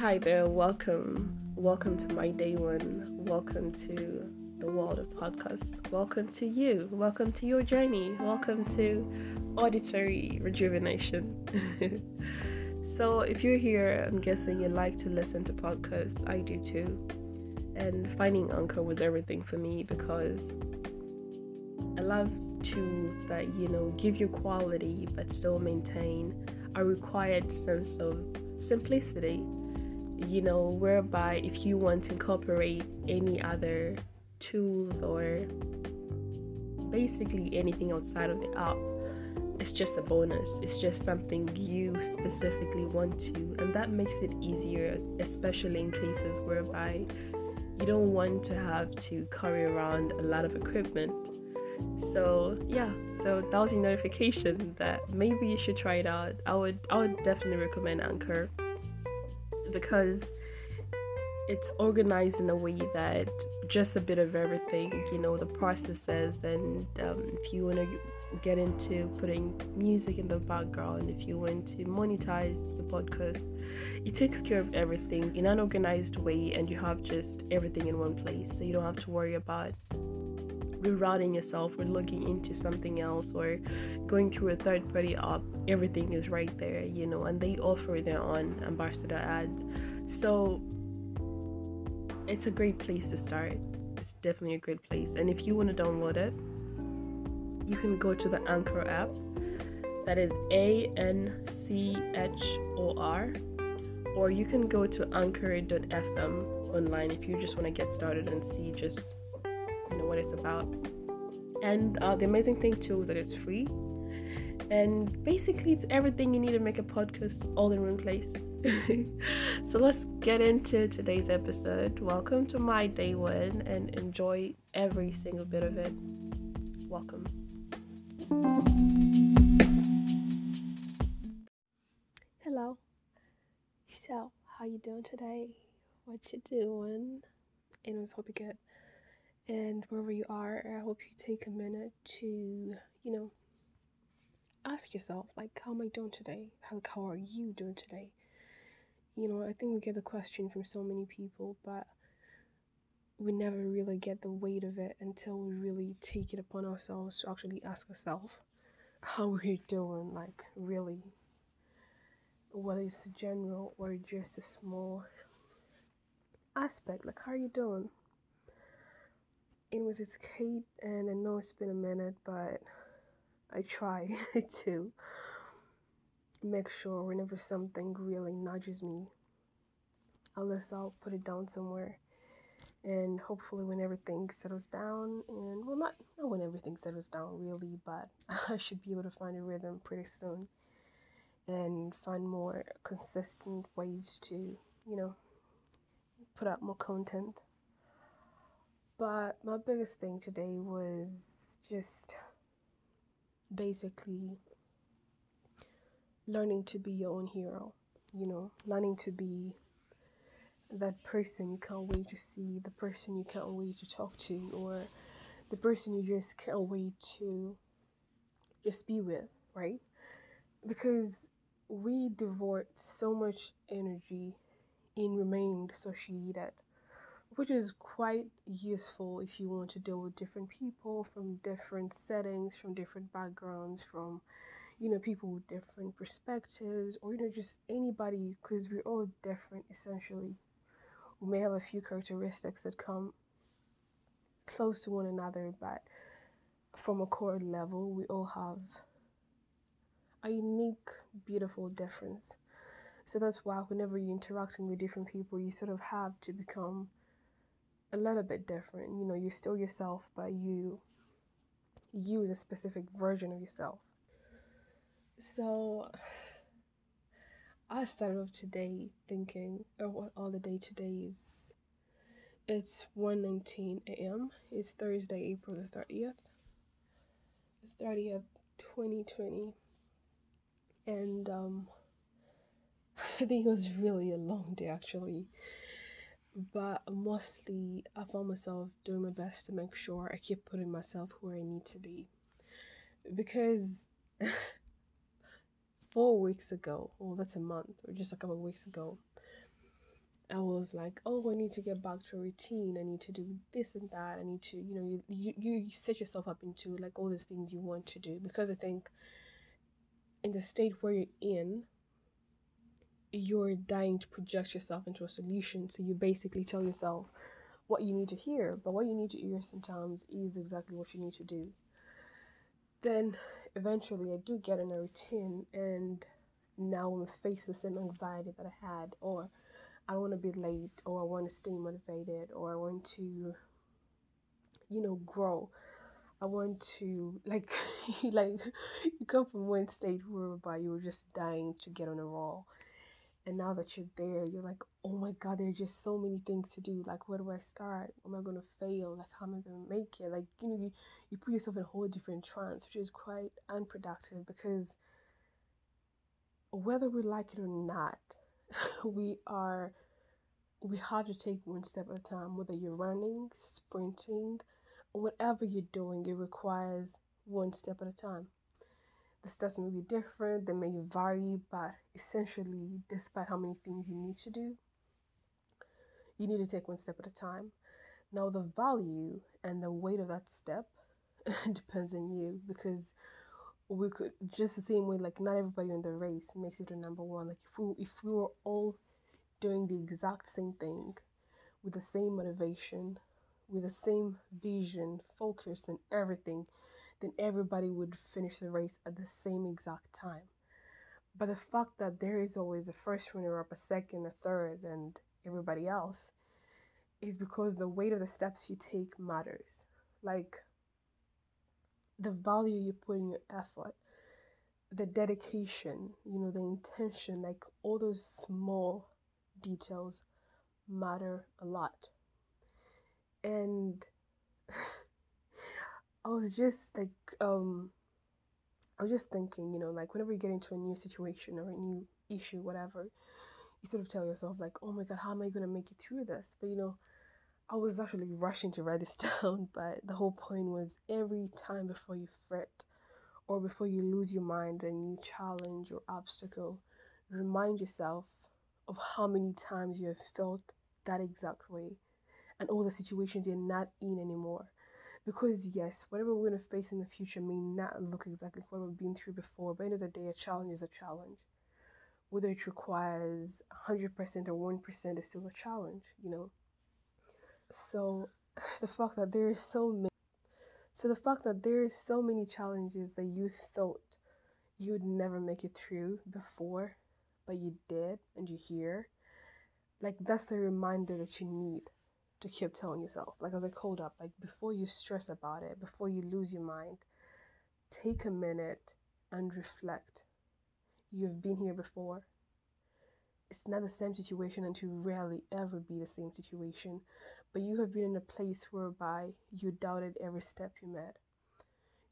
Hi there, welcome. Welcome to my day one. Welcome to the world of podcasts. Welcome to you. Welcome to your journey. Welcome to auditory rejuvenation. so, if you're here, I'm guessing you like to listen to podcasts. I do too. And finding Anchor was everything for me because I love tools that, you know, give you quality but still maintain a required sense of simplicity you know, whereby if you want to incorporate any other tools or basically anything outside of the app, it's just a bonus. It's just something you specifically want to, and that makes it easier, especially in cases whereby you don't want to have to carry around a lot of equipment. So yeah, so that was your notification that maybe you should try it out. I would I would definitely recommend Anchor because it's organized in a way that just a bit of everything, you know, the processes, and um, if you want to get into putting music in the background, if you want to monetize your podcast, it takes care of everything in an organized way, and you have just everything in one place, so you don't have to worry about rerouting yourself or looking into something else or going through a third party app everything is right there you know and they offer their own ambassador ads. So it's a great place to start. It's definitely a great place. And if you want to download it you can go to the anchor app. That is a n c h o r. Or you can go to anchor.fm online if you just want to get started and see just you know what it's about. And uh, the amazing thing too is that it's free, and basically it's everything you need to make a podcast all in one place. so let's get into today's episode. Welcome to my day one, and enjoy every single bit of it. Welcome. Hello. So, how you doing today? What you doing? And I just hope you get and wherever you are, I hope you take a minute to, you know, ask yourself, like, how am I doing today? How, how are you doing today? You know, I think we get the question from so many people, but we never really get the weight of it until we really take it upon ourselves to actually ask ourselves how we're doing, like, really. Whether it's a general or just a small aspect, like, how are you doing? In with it's Kate, and I know it's been a minute, but I try to make sure whenever something really nudges me, I'll put it down somewhere. And hopefully, when everything settles down, and well, not, not when everything settles down really, but I should be able to find a rhythm pretty soon and find more consistent ways to, you know, put out more content. But my biggest thing today was just basically learning to be your own hero, you know, learning to be that person you can't wait to see, the person you can't wait to talk to, or the person you just can't wait to just be with, right? Because we devote so much energy in remaining dissociated which is quite useful if you want to deal with different people from different settings, from different backgrounds, from you know people with different perspectives, or you know just anybody because we're all different essentially. We may have a few characteristics that come close to one another, but from a core level, we all have a unique, beautiful difference. So that's why whenever you're interacting with different people, you sort of have to become a little bit different. You know, you're still yourself, but you use a specific version of yourself. So I started off today thinking, or what all the day today is. It's 1:19 a.m. It's Thursday, April the 30th. The 30th, 2020. And um I think it was really a long day actually but mostly I found myself doing my best to make sure I keep putting myself where I need to be. Because four weeks ago, well, that's a month, or just a couple of weeks ago, I was like, oh, I need to get back to a routine. I need to do this and that. I need to, you know, you, you, you set yourself up into like all these things you want to do. Because I think in the state where you're in, you're dying to project yourself into a solution. So you basically tell yourself what you need to hear. But what you need to hear sometimes is exactly what you need to do. Then eventually I do get in a routine and now I'm faced the same anxiety that I had or I want to be late or I want to stay motivated or I want to you know grow. I want to like like you come from one state whereby you were just dying to get on a roll. And now that you're there, you're like, oh my god, there are just so many things to do. Like, where do I start? Am I gonna fail? Like, how am I gonna make it? Like, you know, you, you put yourself in a whole different trance, which is quite unproductive because whether we like it or not, we are we have to take one step at a time whether you're running sprinting whatever you're doing it requires one step at a time the steps may be different they may vary but essentially despite how many things you need to do you need to take one step at a time. Now the value and the weight of that step depends on you because we could just the same way like not everybody in the race makes it to number one. Like if we if we were all doing the exact same thing with the same motivation with the same vision focus and everything then everybody would finish the race at the same exact time but the fact that there is always a first runner up a second a third and everybody else is because the weight of the steps you take matters like the value you put in your effort, the dedication, you know, the intention, like all those small details matter a lot. And I was just like, um, I was just thinking, you know, like whenever you get into a new situation or a new issue, whatever, you sort of tell yourself, like, oh my God, how am I going to make it through this? But, you know, I was actually rushing to write this down, but the whole point was every time before you fret or before you lose your mind a you challenge or obstacle, remind yourself of how many times you have felt that exact way and all the situations you're not in anymore. Because yes, whatever we're gonna face in the future may not look exactly like what we've been through before, but end of the day, a challenge is a challenge. Whether it requires 100% or 1% is still a challenge, you know so the fact that there is so many so the fact that there is so many challenges that you thought you would never make it through before but you did and you're here like that's the reminder that you need to keep telling yourself. Like as i called up. Like before you stress about it before you lose your mind take a minute and reflect. You've been here before. It's not the same situation and to rarely ever be the same situation, but you have been in a place whereby you doubted every step you made.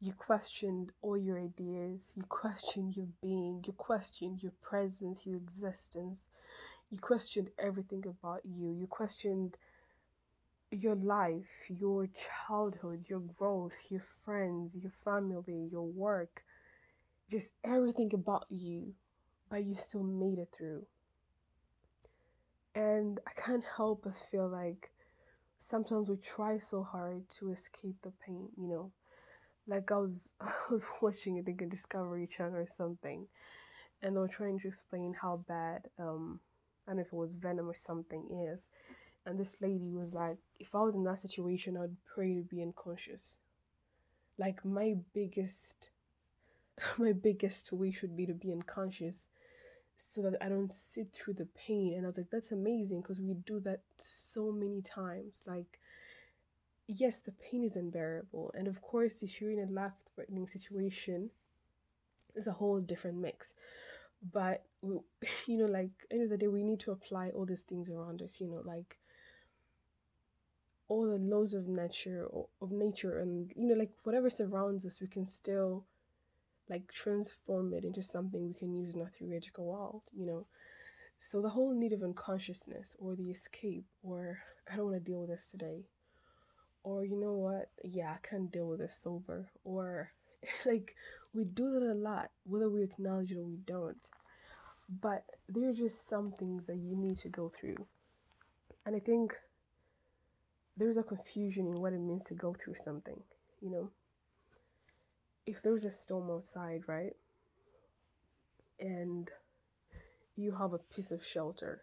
You questioned all your ideas, you questioned your being, you questioned your presence, your existence, you questioned everything about you, you questioned your life, your childhood, your growth, your friends, your family, your work, just everything about you, but you still made it through and I can't help but feel like sometimes we try so hard to escape the pain, you know. Like I was I was watching I think a Discovery Channel or something and they were trying to explain how bad um I don't know if it was venom or something is. And this lady was like, if I was in that situation, I'd pray to be unconscious. Like my biggest my biggest wish would be to be unconscious so that I don't sit through the pain. And I was like, that's amazing because we do that so many times. Like, yes, the pain is unbearable. And of course, if you're in a life threatening situation, it's a whole different mix. But, you know, like, end of the day, we need to apply all these things around us, you know, like all the laws of nature of nature and you know like whatever surrounds us we can still like transform it into something we can use in our theoretical world, you know. So the whole need of unconsciousness or the escape or I don't want to deal with this today. Or you know what? Yeah, I can't deal with this sober. Or like we do that a lot, whether we acknowledge it or we don't. But there are just some things that you need to go through. And I think there's a confusion in what it means to go through something, you know. If there's a storm outside, right? And you have a piece of shelter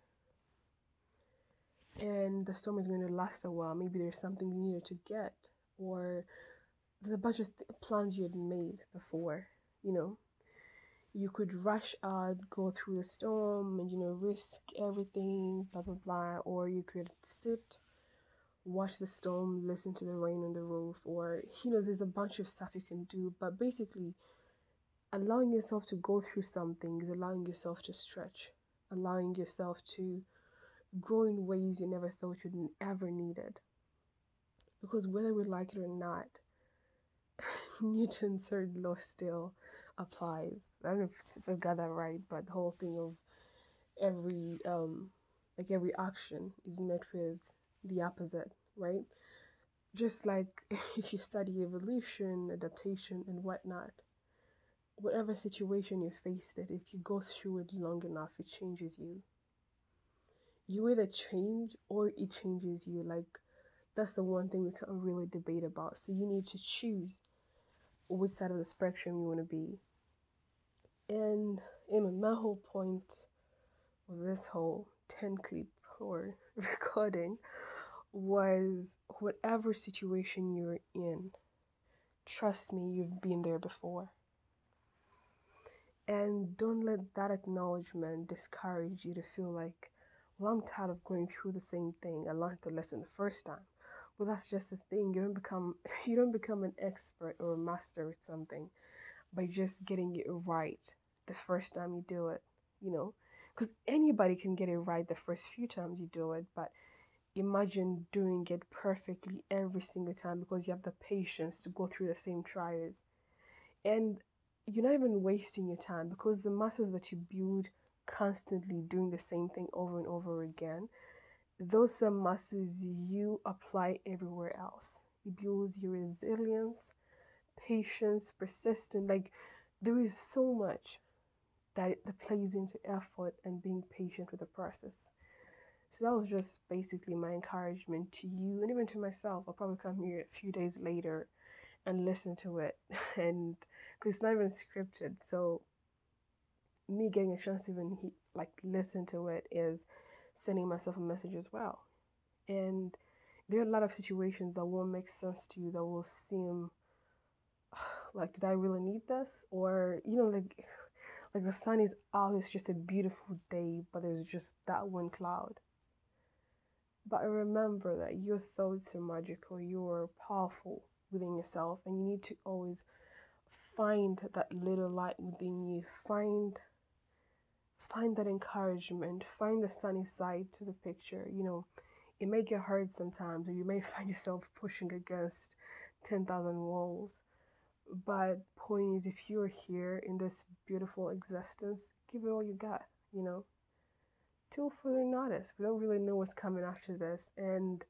and the storm is going to last a while. Maybe there's something you needed to get, or there's a bunch of th- plans you had made before, you know. You could rush out, go through the storm, and you know, risk everything, blah blah blah, or you could sit, watch the storm, listen to the rain on the roof, or you know, there's a bunch of stuff you can do. But basically, allowing yourself to go through something is allowing yourself to stretch, allowing yourself to grow in ways you never thought you'd ever needed. Because whether we like it or not, Newton's third law still applies. I don't know if I got that right, but the whole thing of every um like every action is met with the opposite, right? Just like if you study evolution, adaptation, and whatnot, whatever situation you faced it, if you go through it long enough, it changes you you either change or it changes you. Like that's the one thing we can't really debate about. So you need to choose which side of the spectrum you want to be. And in my whole point of this whole 10 clip or recording was whatever situation you're in, trust me, you've been there before. And don't let that acknowledgement discourage you to feel like well, I'm tired of going through the same thing. I learned the lesson the first time. Well, that's just the thing. You don't become you don't become an expert or a master at something by just getting it right the first time you do it. You know, because anybody can get it right the first few times you do it, but imagine doing it perfectly every single time because you have the patience to go through the same trials, and you're not even wasting your time because the muscles that you build constantly doing the same thing over and over again, those are muscles you apply everywhere else. It builds your resilience, patience, persistence. Like there is so much that that plays into effort and being patient with the process. So that was just basically my encouragement to you and even to myself. I'll probably come here a few days later and listen to it and because it's not even scripted. So me getting a chance to even he, like listen to it is sending myself a message as well. And there are a lot of situations that won't make sense to you that will seem like did I really need this? Or you know, like like the sun is out, it's just a beautiful day, but there's just that one cloud. But remember that your thoughts are magical, you're powerful within yourself, and you need to always find that little light within you. Find find that encouragement, find the sunny side to the picture. You know, it may get hard sometimes, or you may find yourself pushing against 10,000 walls. But point is, if you're here in this beautiful existence, give it all you got, you know. Till further notice, we don't really know what's coming after this. And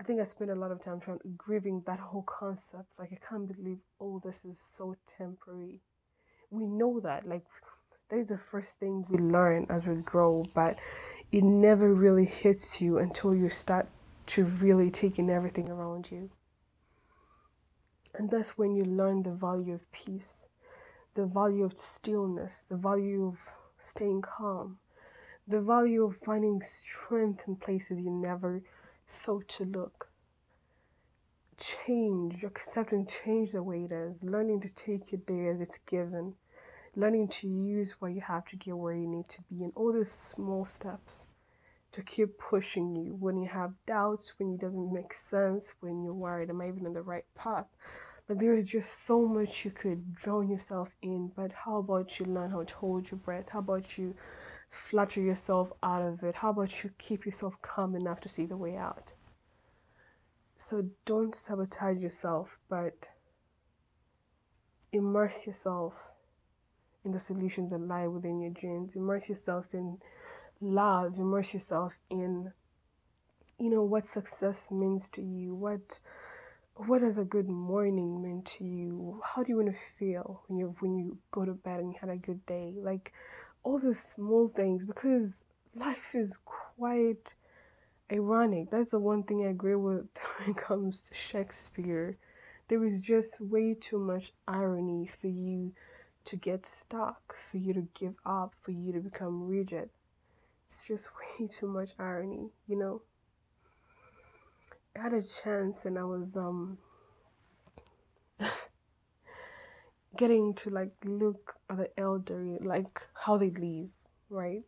I think I spent a lot of time trying grieving that whole concept. Like, I can't believe all this is so temporary. We know that. Like, that is the first thing we learn as we grow, but it never really hits you until you start to really take in everything around you. And that's when you learn the value of peace, the value of stillness, the value of staying calm, the value of finding strength in places you never thought to look. Change, accepting change the way it is, learning to take your day as it's given learning to use what you have to get where you need to be, and all those small steps to keep pushing you when you have doubts, when it doesn't make sense, when you're worried, am I even on the right path? Like there is just so much you could drown yourself in, but how about you learn how to hold your breath? How about you flutter yourself out of it? How about you keep yourself calm enough to see the way out? So don't sabotage yourself, but immerse yourself in the solutions that lie within your dreams. Immerse yourself in love. Immerse yourself in, you know, what success means to you. What what does a good morning mean to you? How do you want to feel when you when you go to bed and you had a good day? Like all the small things because life is quite ironic. That's the one thing I agree with when it comes to Shakespeare. There is just way too much irony for you to get stuck, for you to give up, for you to become rigid. It's just way too much irony, you know? I had a chance and I was um getting to like look at the elderly, like how they live, right?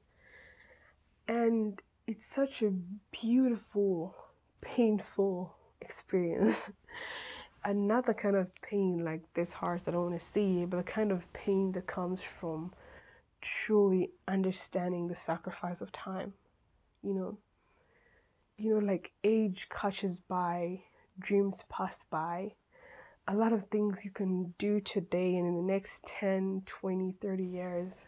And it's such a beautiful, painful experience. Another kind of pain like this heart that I want to see, but the kind of pain that comes from truly understanding the sacrifice of time. You know, you know, like age catches by, dreams pass by. A lot of things you can do today and in the next 10, 20, 30 years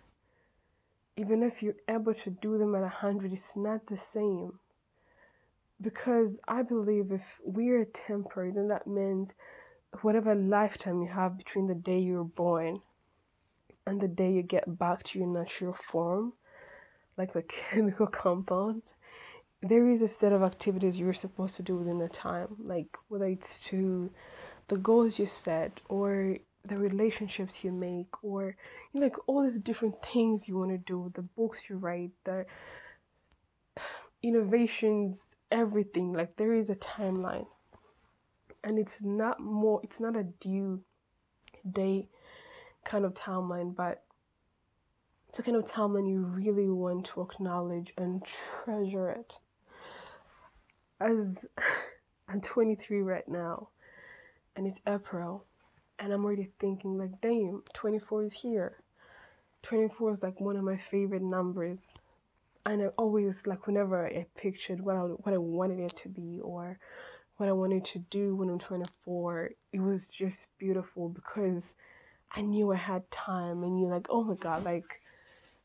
even if you're able to do them at 100, it's not the same. Because I believe if we're temporary, then that means whatever lifetime you have between the day you're born and the day you get back to your natural form, like the chemical compounds, there is a set of activities you're supposed to do within the time, like whether it's to the goals you set or the relationships you make or you know, like all these different things you want to do the books you write the innovations everything like there is a timeline. And it's not more it's not a due day kind of timeline but it's a kind of timeline you really want to acknowledge and treasure it. As i'm 23 right now and it's april and I'm already thinking like, damn, 24 is here. 24 is like one of my favorite numbers. And I always like whenever I pictured what I what I wanted it to be or what I wanted to do when I'm 24, it was just beautiful because I knew I had time and you're like, oh my god, like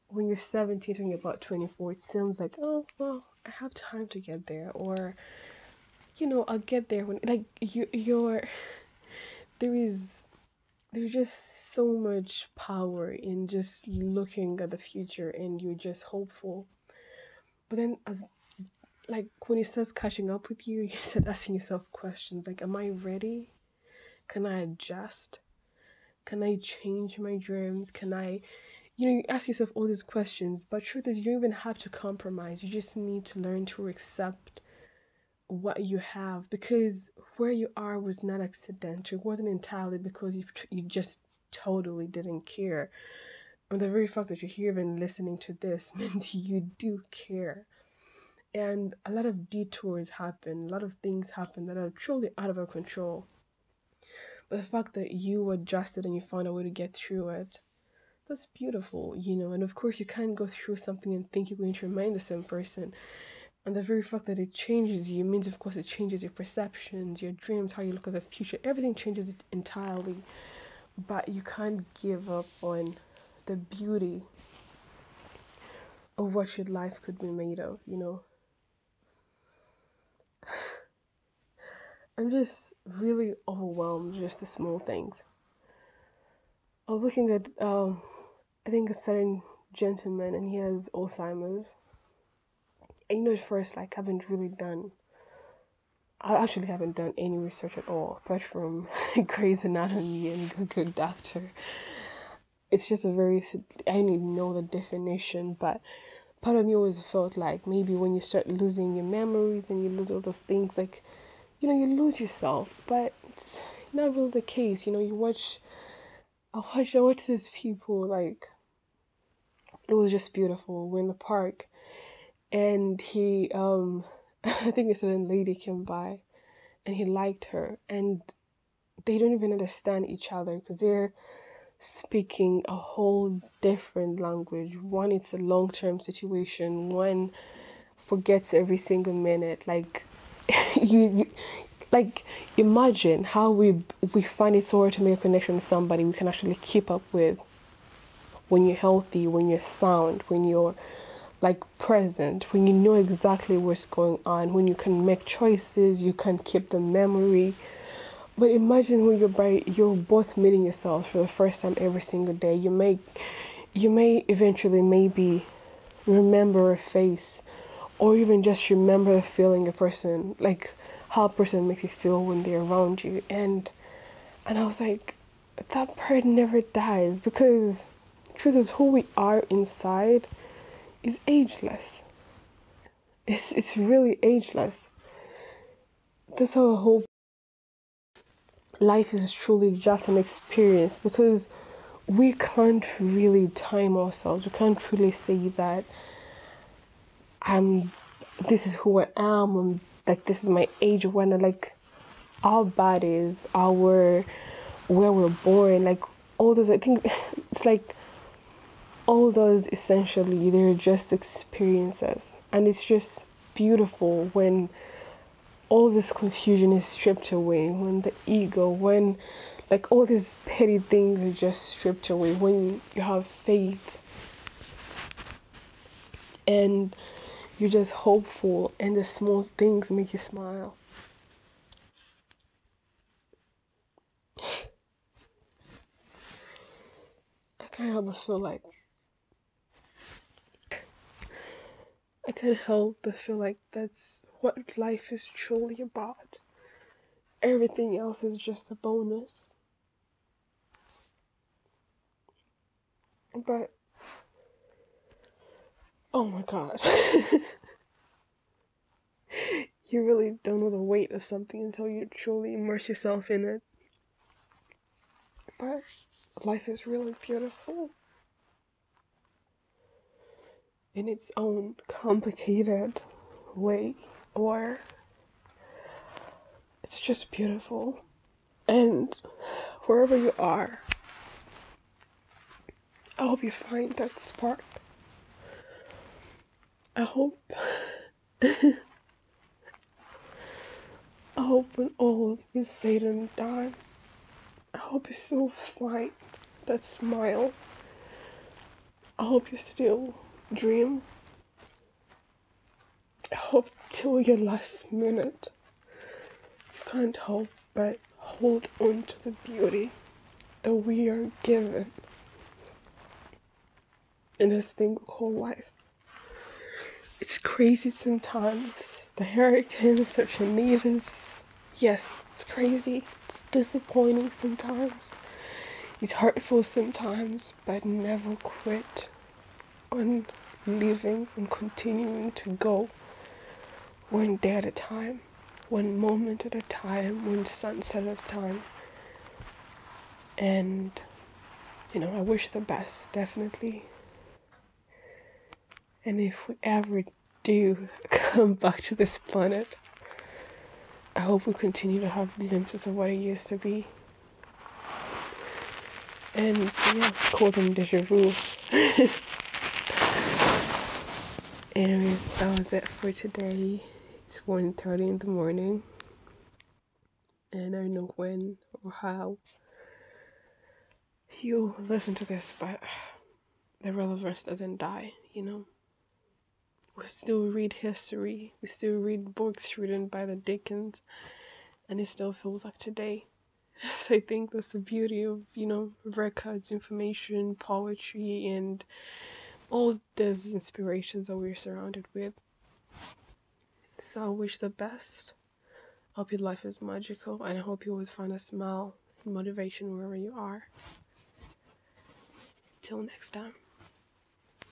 when you're 17, when you're about 24, it seems like, oh well, I have time to get there or you know, I'll get there when like you you're there is there's just so much power in just looking at the future and you're just hopeful. But then as like when it starts catching up with you, you start asking yourself questions like, Am I ready? Can I adjust? Can I change my dreams? Can I you know, you ask yourself all these questions, but truth is you don't even have to compromise. You just need to learn to accept what you have because where you are was not accidental. It wasn't entirely because you you just totally didn't care. And the very fact that you're here and listening to this means you do care. And a lot of detours happen, a lot of things happen that are truly out of our control. But the fact that you adjusted and you found a way to get through it, that's beautiful, you know. And of course, you can't go through something and think you're going to remain the same person. And the very fact that it changes you means, of course, it changes your perceptions, your dreams, how you look at the future. Everything changes it entirely. But you can't give up on the beauty of what your life could be made of, you know? I'm just really overwhelmed just the small things. I was looking at um I think a certain gentleman and he has Alzheimer's you know, first, like, I haven't really done, I actually haven't done any research at all, apart from Grey's Anatomy and The Good Doctor. It's just a very, I didn't even know the definition, but part of me always felt like maybe when you start losing your memories and you lose all those things, like, you know, you lose yourself, but it's not really the case. You know, you watch, I watch, I watch these people, like, it was just beautiful. We're in the park and he um I think a certain lady came by and he liked her and they don't even understand each other because they're speaking a whole different language. One it's a long term situation, one forgets every single minute. Like you, you like imagine how we we find it so hard to make a connection with somebody we can actually keep up with when you're healthy, when you're sound, when you're like present, when you know exactly what's going on, when you can make choices, you can keep the memory. But imagine when you're by you're both meeting yourselves for the first time every single day. You may you may eventually maybe remember a face or even just remember the feeling a person like how a person makes you feel when they're around you and and I was like that part never dies because truth is who we are inside is ageless. It's it's really ageless. That's how the whole life is truly just an experience because we can't really time ourselves. We can't really say that I'm this is who I am and like this is my age when I like our bodies, our where we're born, like all those I think it's like all those essentially they're just experiences and it's just beautiful when all this confusion is stripped away when the ego when like all these petty things are just stripped away when you have faith and you're just hopeful, and the small things make you smile. I can't help but feel like I can't help but feel like that's what life is truly about. Everything else is just a bonus. But Oh my god. you really don't know the weight of something until you truly immerse yourself in it. But life is really beautiful in its own complicated way, or it's just beautiful. And wherever you are, I hope you find that spark I hope I hope when all is said and done, I hope you still find that smile. I hope you still dream. Hope till your last minute you can't help but hold on to the beauty that we are given in this thing we call life. It's crazy sometimes. The hurricanes need is, yes, it's crazy. It's disappointing sometimes. It's hurtful sometimes, but never quit on living and continuing to go one day at a time, one moment at a time, one sunset at a time. And, you know, I wish the best, definitely. And if we ever do come back to this planet, I hope we continue to have glimpses of what it used to be. And yeah, call them deja vu. Anyways, that was it for today. It's 1.30 in the morning. And I don't know when or how you listen to this, but the relevance doesn't die, you know? we still read history, we still read books written by the Dickens, and it still feels like today. So I think that's the beauty of, you know, records, information, poetry, and all those inspirations that we're surrounded with. So I wish the best. I hope your life is magical, and I hope you always find a smile and motivation wherever you are. Till next time.